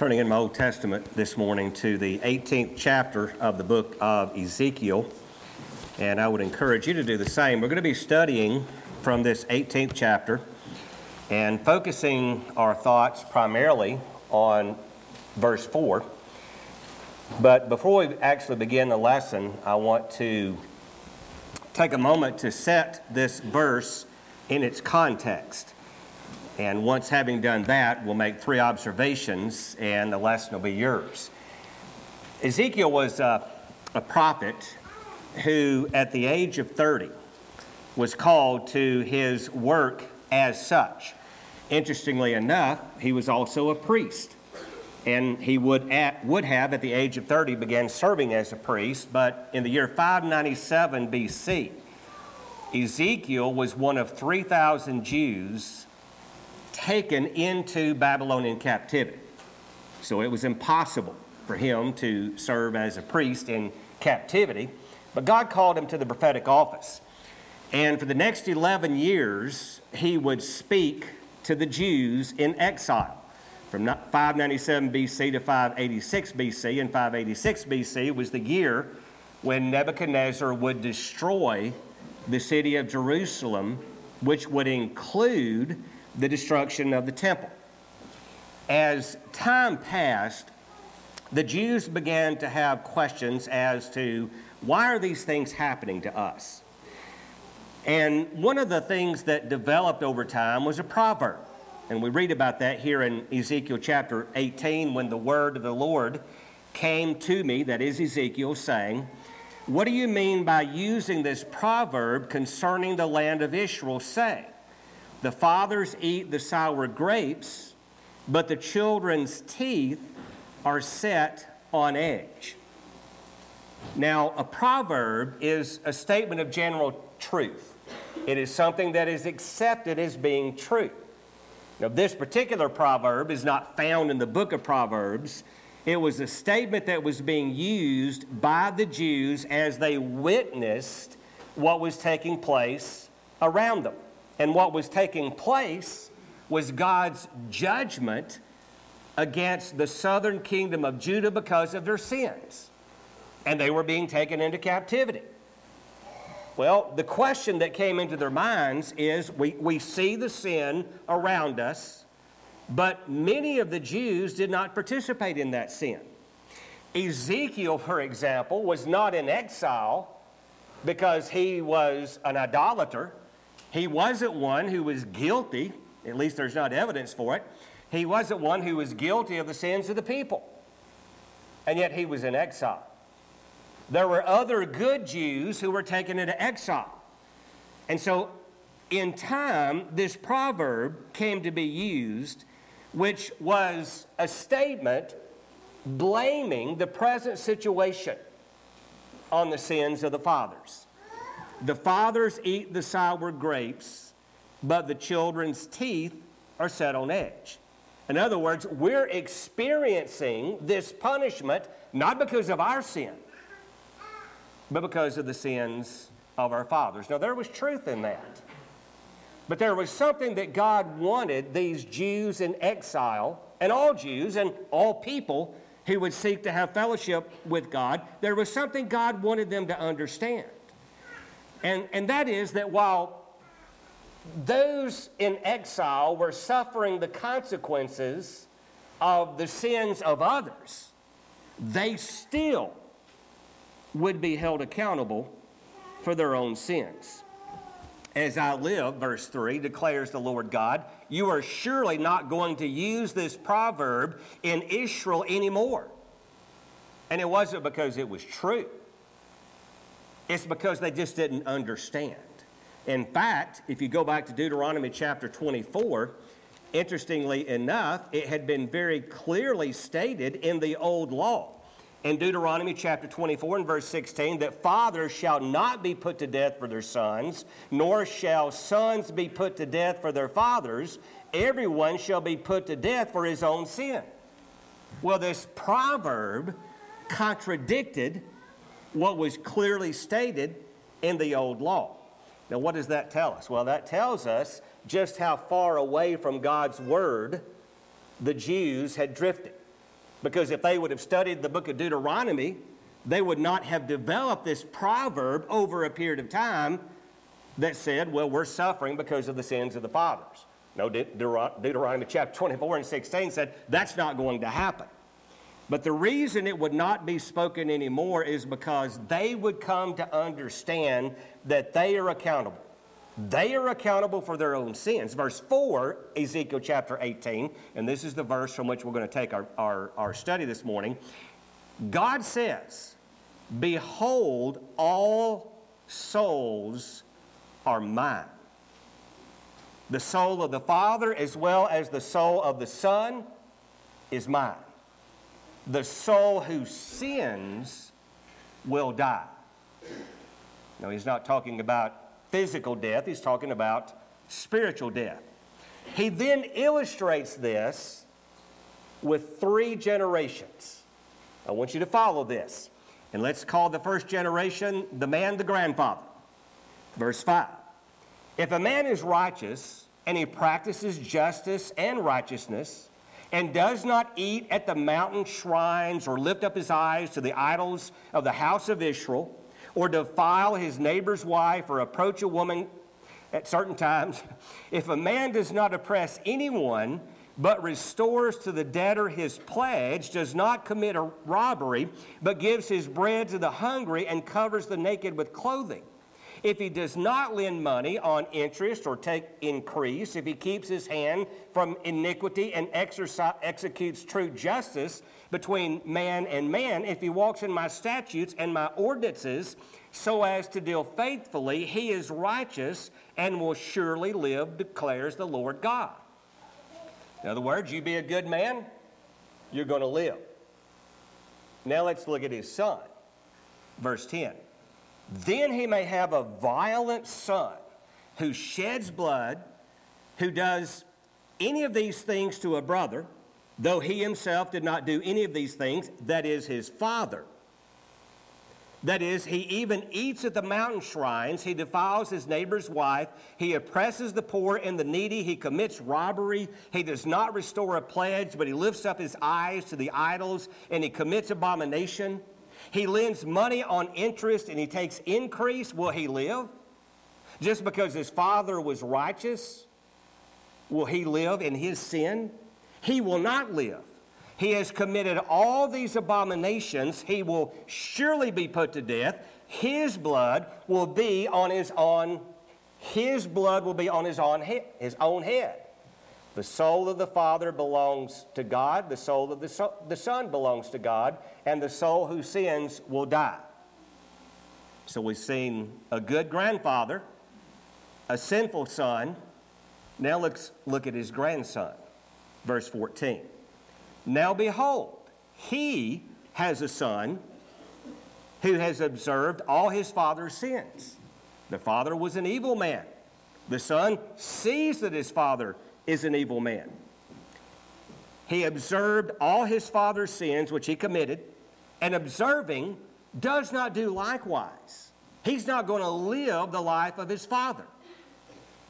turning in my Old Testament this morning to the 18th chapter of the book of Ezekiel, and I would encourage you to do the same. We're going to be studying from this 18th chapter and focusing our thoughts primarily on verse 4. But before we actually begin the lesson, I want to take a moment to set this verse in its context. And once having done that, we'll make three observations and the lesson will be yours. Ezekiel was a, a prophet who, at the age of 30, was called to his work as such. Interestingly enough, he was also a priest. And he would, at, would have, at the age of 30, began serving as a priest. But in the year 597 BC, Ezekiel was one of 3,000 Jews taken into Babylonian captivity. So it was impossible for him to serve as a priest in captivity. But God called him to the prophetic office. And for the next 11 years, he would speak to the Jews in exile. From 597 BC to 586 BC, and 586 BC was the year when Nebuchadnezzar would destroy the city of Jerusalem, which would include the destruction of the temple. As time passed, the Jews began to have questions as to why are these things happening to us? And one of the things that developed over time was a proverb. And we read about that here in Ezekiel chapter 18 when the word of the Lord came to me, that is Ezekiel, saying, What do you mean by using this proverb concerning the land of Israel, saying, the fathers eat the sour grapes, but the children's teeth are set on edge. Now, a proverb is a statement of general truth. It is something that is accepted as being true. Now, this particular proverb is not found in the book of Proverbs. It was a statement that was being used by the Jews as they witnessed what was taking place around them. And what was taking place was God's judgment against the southern kingdom of Judah because of their sins. And they were being taken into captivity. Well, the question that came into their minds is we, we see the sin around us, but many of the Jews did not participate in that sin. Ezekiel, for example, was not in exile because he was an idolater. He wasn't one who was guilty, at least there's not evidence for it. He wasn't one who was guilty of the sins of the people. And yet he was in exile. There were other good Jews who were taken into exile. And so, in time, this proverb came to be used, which was a statement blaming the present situation on the sins of the fathers. The fathers eat the sour grapes, but the children's teeth are set on edge. In other words, we're experiencing this punishment not because of our sin, but because of the sins of our fathers. Now, there was truth in that. But there was something that God wanted these Jews in exile, and all Jews and all people who would seek to have fellowship with God, there was something God wanted them to understand. And, and that is that while those in exile were suffering the consequences of the sins of others, they still would be held accountable for their own sins. As I live, verse 3 declares the Lord God, you are surely not going to use this proverb in Israel anymore. And it wasn't because it was true. It's because they just didn't understand. In fact, if you go back to Deuteronomy chapter 24, interestingly enough, it had been very clearly stated in the old law. In Deuteronomy chapter 24 and verse 16, that fathers shall not be put to death for their sons, nor shall sons be put to death for their fathers. Everyone shall be put to death for his own sin. Well, this proverb contradicted what was clearly stated in the old law. Now, what does that tell us? Well, that tells us just how far away from God's word the Jews had drifted. Because if they would have studied the book of Deuteronomy, they would not have developed this proverb over a period of time that said, well, we're suffering because of the sins of the fathers. No, Deuteronomy chapter 24 and 16 said that's not going to happen. But the reason it would not be spoken anymore is because they would come to understand that they are accountable. They are accountable for their own sins. Verse 4, Ezekiel chapter 18, and this is the verse from which we're going to take our, our, our study this morning. God says, Behold, all souls are mine. The soul of the Father, as well as the soul of the Son, is mine. The soul who sins will die. No, he's not talking about physical death, he's talking about spiritual death. He then illustrates this with three generations. I want you to follow this. And let's call the first generation the man, the grandfather. Verse 5. If a man is righteous and he practices justice and righteousness, and does not eat at the mountain shrines or lift up his eyes to the idols of the house of Israel, or defile his neighbor's wife or approach a woman at certain times, if a man does not oppress anyone, but restores to the debtor his pledge, does not commit a robbery, but gives his bread to the hungry and covers the naked with clothing. If he does not lend money on interest or take increase, if he keeps his hand from iniquity and executes true justice between man and man, if he walks in my statutes and my ordinances so as to deal faithfully, he is righteous and will surely live, declares the Lord God. In other words, you be a good man, you're going to live. Now let's look at his son. Verse 10. Then he may have a violent son who sheds blood, who does any of these things to a brother, though he himself did not do any of these things, that is his father. That is, he even eats at the mountain shrines, he defiles his neighbor's wife, he oppresses the poor and the needy, he commits robbery, he does not restore a pledge, but he lifts up his eyes to the idols, and he commits abomination. He lends money on interest and he takes increase. Will he live? Just because his father was righteous, will he live in his sin? He will not live. He has committed all these abominations. He will surely be put to death. His blood will be on his own. His blood will be on his own, his own head. The soul of the Father belongs to God, the soul of the, so- the Son belongs to God, and the soul who sins will die. So we've seen a good grandfather, a sinful son. Now let's look at his grandson. Verse 14. Now behold, he has a son who has observed all his father's sins. The father was an evil man. The son sees that his father is an evil man. He observed all his father's sins which he committed, and observing does not do likewise. He's not going to live the life of his father.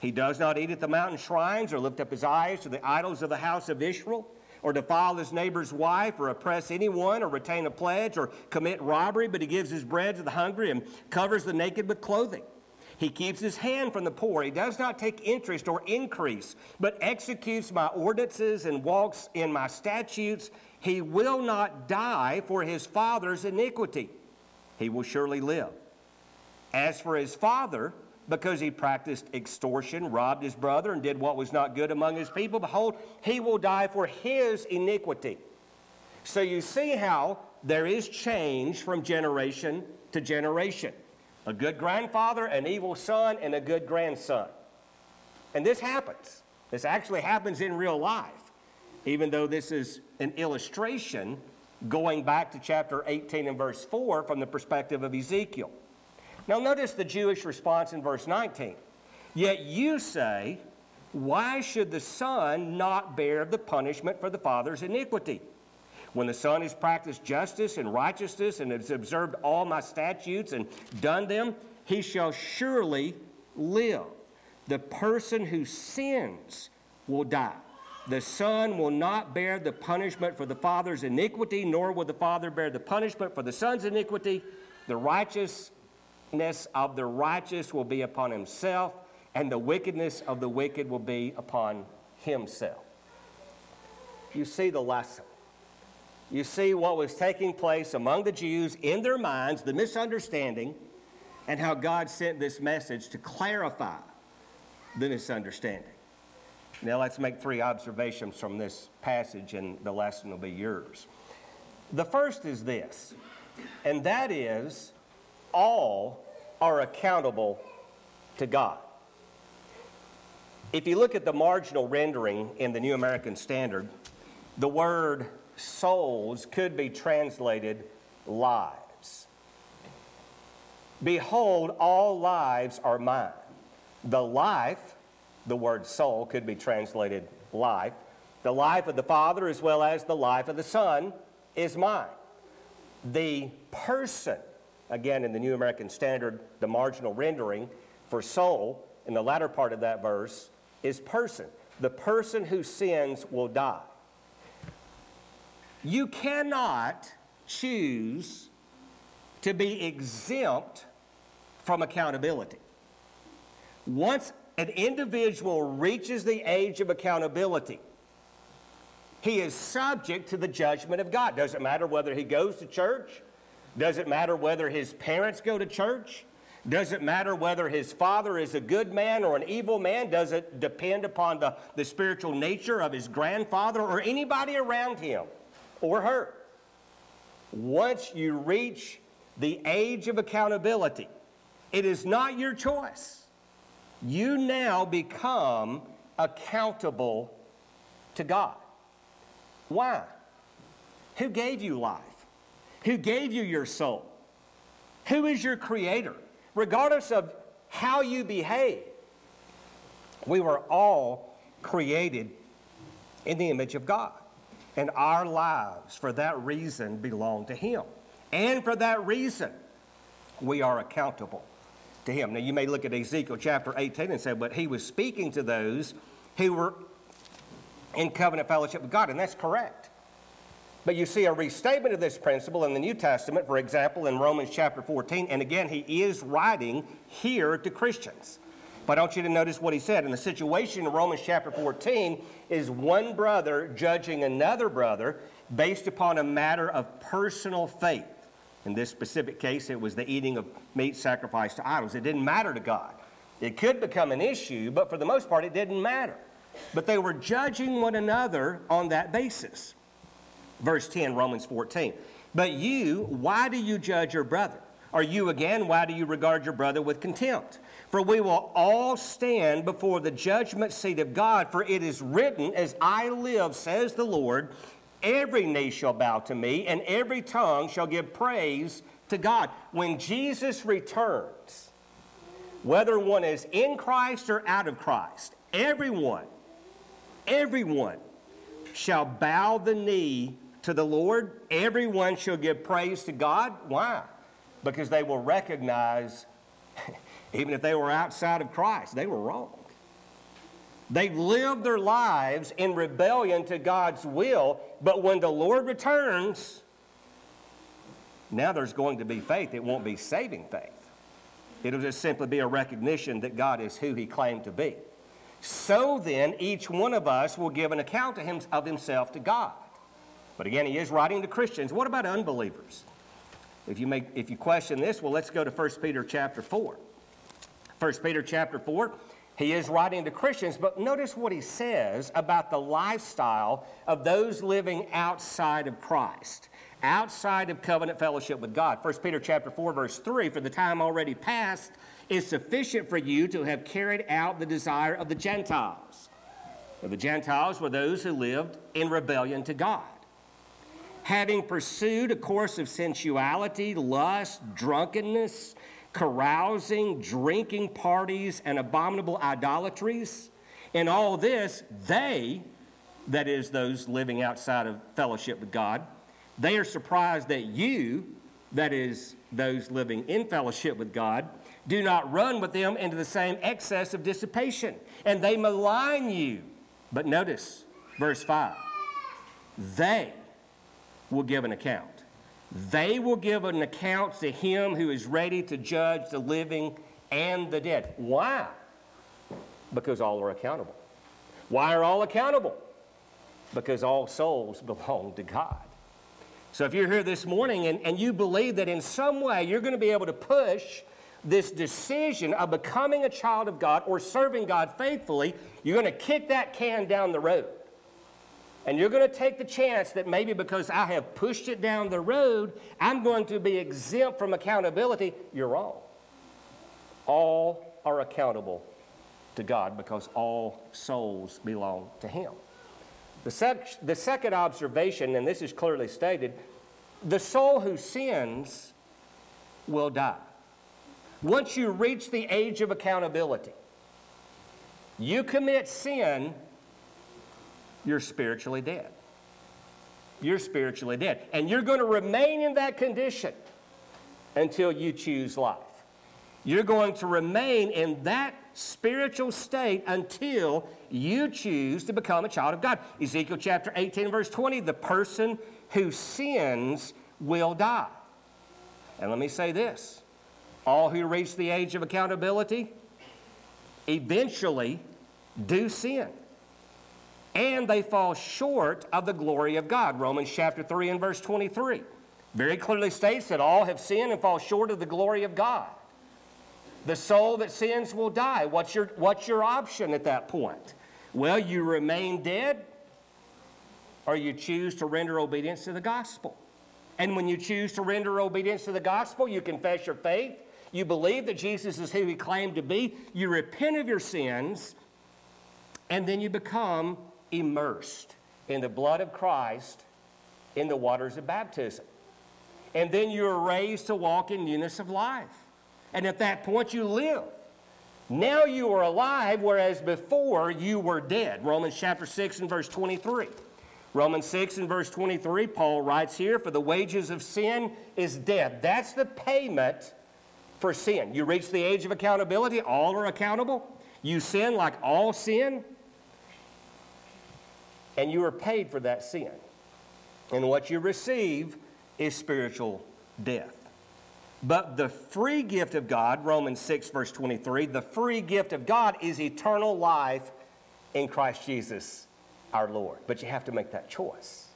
He does not eat at the mountain shrines or lift up his eyes to the idols of the house of Israel or defile his neighbor's wife or oppress anyone or retain a pledge or commit robbery, but he gives his bread to the hungry and covers the naked with clothing. He keeps his hand from the poor. He does not take interest or increase, but executes my ordinances and walks in my statutes. He will not die for his father's iniquity. He will surely live. As for his father, because he practiced extortion, robbed his brother, and did what was not good among his people, behold, he will die for his iniquity. So you see how there is change from generation to generation a good grandfather, an evil son, and a good grandson. And this happens. This actually happens in real life, even though this is an illustration going back to chapter 18 and verse 4 from the perspective of Ezekiel. Now, notice the Jewish response in verse 19. Yet you say, Why should the son not bear the punishment for the father's iniquity? When the Son has practiced justice and righteousness and has observed all my statutes and done them, he shall surely live. The person who sins will die. The Son will not bear the punishment for the Father's iniquity, nor will the Father bear the punishment for the Son's iniquity. The righteousness of the righteous will be upon himself, and the wickedness of the wicked will be upon himself. You see the lesson. You see what was taking place among the Jews in their minds, the misunderstanding, and how God sent this message to clarify the misunderstanding. Now, let's make three observations from this passage, and the lesson will be yours. The first is this, and that is all are accountable to God. If you look at the marginal rendering in the New American Standard, the word souls could be translated lives. Behold, all lives are mine. The life the word soul could be translated life. The life of the Father as well as the life of the Son is mine. The person, again in the New American Standard, the marginal rendering for soul in the latter part of that verse is person. The person who sins will die. You cannot choose to be exempt from accountability. Once an individual reaches the age of accountability, he is subject to the judgment of God. Doesn't matter whether he goes to church, doesn't matter whether his parents go to church, doesn't matter whether his father is a good man or an evil man, does it depend upon the, the spiritual nature of his grandfather or anybody around him or her. Once you reach the age of accountability, it is not your choice you now become accountable to God. Why? Who gave you life? Who gave you your soul? Who is your creator? Regardless of how you behave, we were all created in the image of God. And our lives, for that reason, belong to Him. And for that reason, we are accountable to him. Now, you may look at Ezekiel chapter 18 and say, but he was speaking to those who were in covenant fellowship with God, and that's correct. But you see a restatement of this principle in the New Testament, for example, in Romans chapter 14, and again, he is writing here to Christians. But I want you to notice what he said. In the situation in Romans chapter 14 is one brother judging another brother based upon a matter of personal faith. In this specific case, it was the eating of meat sacrificed to idols. It didn't matter to God. It could become an issue, but for the most part, it didn't matter. But they were judging one another on that basis. Verse 10, Romans 14. But you, why do you judge your brother? Or you again, why do you regard your brother with contempt? For we will all stand before the judgment seat of God, for it is written, As I live, says the Lord, Every knee shall bow to me, and every tongue shall give praise to God. When Jesus returns, whether one is in Christ or out of Christ, everyone, everyone shall bow the knee to the Lord. Everyone shall give praise to God. Why? Because they will recognize, even if they were outside of Christ, they were wrong. They've lived their lives in rebellion to God's will, but when the Lord returns, now there's going to be faith. It won't be saving faith. It'll just simply be a recognition that God is who He claimed to be. So then, each one of us will give an account of himself to God. But again, he is writing to Christians. What about unbelievers? If you, make, if you question this, well, let's go to 1 Peter chapter 4. 1 Peter chapter 4. He is writing to Christians, but notice what he says about the lifestyle of those living outside of Christ, outside of covenant fellowship with God. 1 Peter chapter 4 verse 3, for the time already past is sufficient for you to have carried out the desire of the Gentiles. Now, the Gentiles were those who lived in rebellion to God. Having pursued a course of sensuality, lust, drunkenness, carousing, drinking parties, and abominable idolatries. In all this, they, that is, those living outside of fellowship with God, they are surprised that you, that is, those living in fellowship with God, do not run with them into the same excess of dissipation. And they malign you. But notice, Verse 5 They will give an account. They will give an account to him who is ready to judge the living and the dead. Why? Because all are accountable. Why are all accountable? Because all souls belong to God. So if you're here this morning and, and you believe that in some way you're going to be able to push this decision of becoming a child of God or serving God faithfully, you're going to kick that can down the road. And you're going to take the chance that maybe because I have pushed it down the road, I'm going to be exempt from accountability. You're wrong. All are accountable to God because all souls belong to Him. The, sec- the second observation, and this is clearly stated the soul who sins will die. Once you reach the age of accountability, you commit sin, you're spiritually dead. You're spiritually dead. And you're going to remain in that condition until you choose life. You're going to remain in that spiritual state until you choose to become a child of God. Ezekiel chapter 18, verse 20 the person who sins will die. And let me say this all who reach the age of accountability eventually do sin. And they fall short of the glory of God. Romans chapter 3 and verse 23 very clearly states that all have sinned and fall short of the glory of God. The soul that sins will die. What's your, what's your option at that point? Well, you remain dead or you choose to render obedience to the gospel. And when you choose to render obedience to the gospel, you confess your faith, you believe that Jesus is who he claimed to be, you repent of your sins, and then you become immersed in the blood of Christ in the waters of baptism. And then you are raised to walk in newness of life. And at that point, you live. Now you are alive, whereas before you were dead. Romans chapter 6 and verse 23. Romans 6 and verse 23, Paul writes here, For the wages of sin is death. That's the payment for sin. You reach the age of accountability, all are accountable. You sin like all sin, and you are paid for that sin. And what you receive is spiritual death. But the free gift of God, Romans 6, verse 23, the free gift of God is eternal life in Christ Jesus our Lord. But you have to make that choice.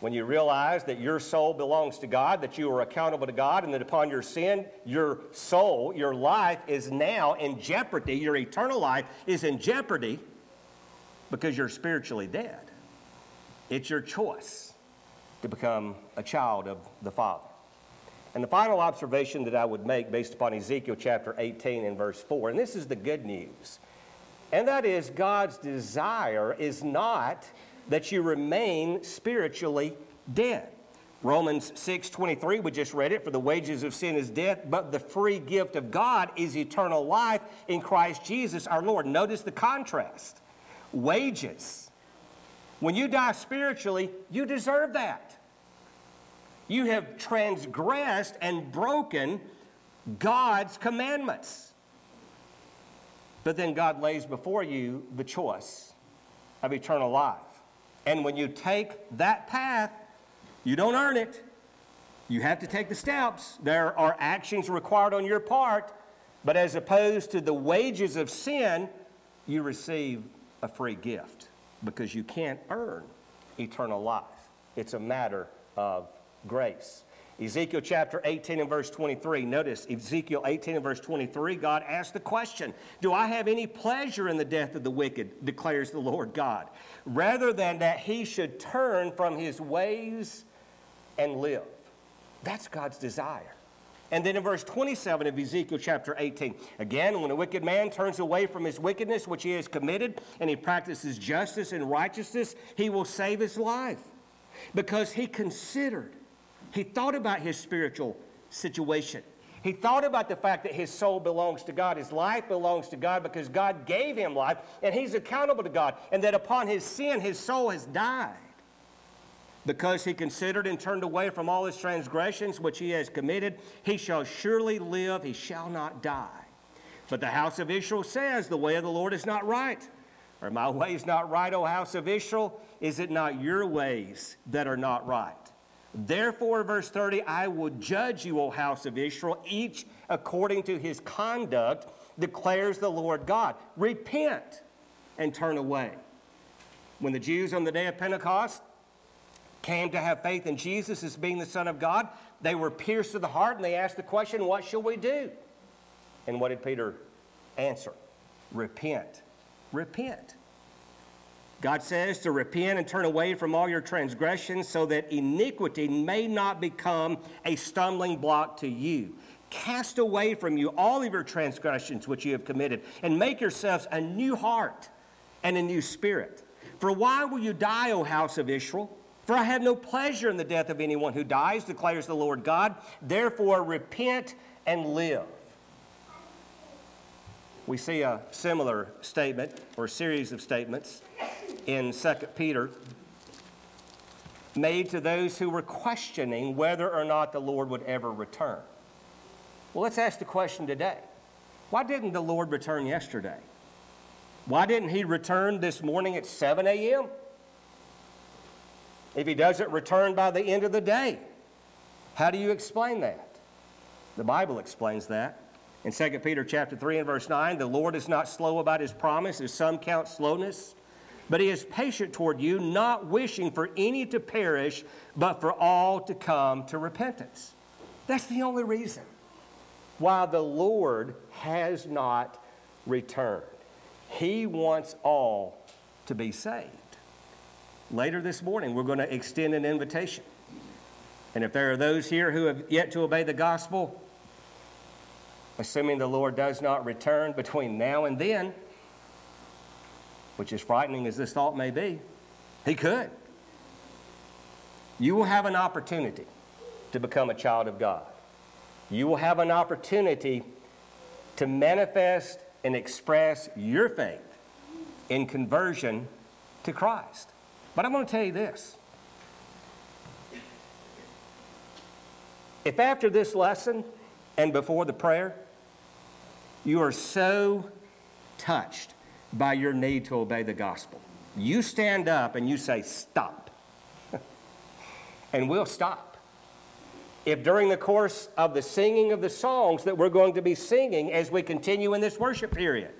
When you realize that your soul belongs to God, that you are accountable to God, and that upon your sin, your soul, your life is now in jeopardy, your eternal life is in jeopardy because you're spiritually dead. It's your choice to become a child of the Father. And the final observation that I would make based upon Ezekiel chapter 18 and verse 4, and this is the good news, and that is God's desire is not that you remain spiritually dead. Romans 6:23 we just read it for the wages of sin is death but the free gift of God is eternal life in Christ Jesus our Lord. Notice the contrast. Wages. When you die spiritually, you deserve that. You have transgressed and broken God's commandments. But then God lays before you the choice of eternal life. And when you take that path, you don't earn it. You have to take the steps. There are actions required on your part, but as opposed to the wages of sin, you receive a free gift because you can't earn eternal life. It's a matter of grace. Ezekiel chapter 18 and verse 23. Notice Ezekiel 18 and verse 23. God asked the question Do I have any pleasure in the death of the wicked, declares the Lord God, rather than that he should turn from his ways and live? That's God's desire. And then in verse 27 of Ezekiel chapter 18, again, when a wicked man turns away from his wickedness which he has committed and he practices justice and righteousness, he will save his life because he considered he thought about his spiritual situation. He thought about the fact that his soul belongs to God, his life belongs to God because God gave him life, and he's accountable to God, and that upon his sin, his soul has died. Because he considered and turned away from all his transgressions which he has committed, he shall surely live, he shall not die. But the house of Israel says, The way of the Lord is not right. Or my way is not right, O house of Israel? Is it not your ways that are not right? Therefore, verse 30, I will judge you, O house of Israel, each according to his conduct, declares the Lord God. Repent and turn away. When the Jews on the day of Pentecost came to have faith in Jesus as being the Son of God, they were pierced to the heart and they asked the question, What shall we do? And what did Peter answer? Repent. Repent. God says to repent and turn away from all your transgressions so that iniquity may not become a stumbling block to you. Cast away from you all of your transgressions which you have committed and make yourselves a new heart and a new spirit. For why will you die, O house of Israel? For I have no pleasure in the death of anyone who dies, declares the Lord God. Therefore, repent and live. We see a similar statement or series of statements in 2 Peter made to those who were questioning whether or not the Lord would ever return. Well, let's ask the question today why didn't the Lord return yesterday? Why didn't he return this morning at 7 a.m.? If he doesn't return by the end of the day, how do you explain that? The Bible explains that. In 2 Peter chapter 3 and verse 9, the Lord is not slow about his promise, as some count slowness, but he is patient toward you, not wishing for any to perish, but for all to come to repentance. That's the only reason why the Lord has not returned. He wants all to be saved. Later this morning, we're going to extend an invitation. And if there are those here who have yet to obey the gospel, assuming the Lord does not return between now and then, which is frightening as this thought may be, He could. You will have an opportunity to become a child of God. You will have an opportunity to manifest and express your faith in conversion to Christ. But I'm going to tell you this. If after this lesson and before the prayer, you are so touched by your need to obey the gospel, you stand up and you say, Stop. and we'll stop. If during the course of the singing of the songs that we're going to be singing as we continue in this worship period,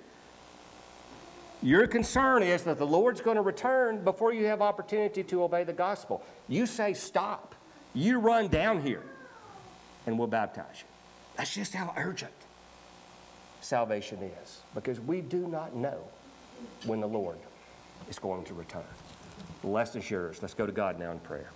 your concern is that the Lord's going to return before you have opportunity to obey the gospel. You say stop. You run down here and we'll baptize you. That's just how urgent salvation is because we do not know when the Lord is going to return. Bless is yours. Let's go to God now in prayer.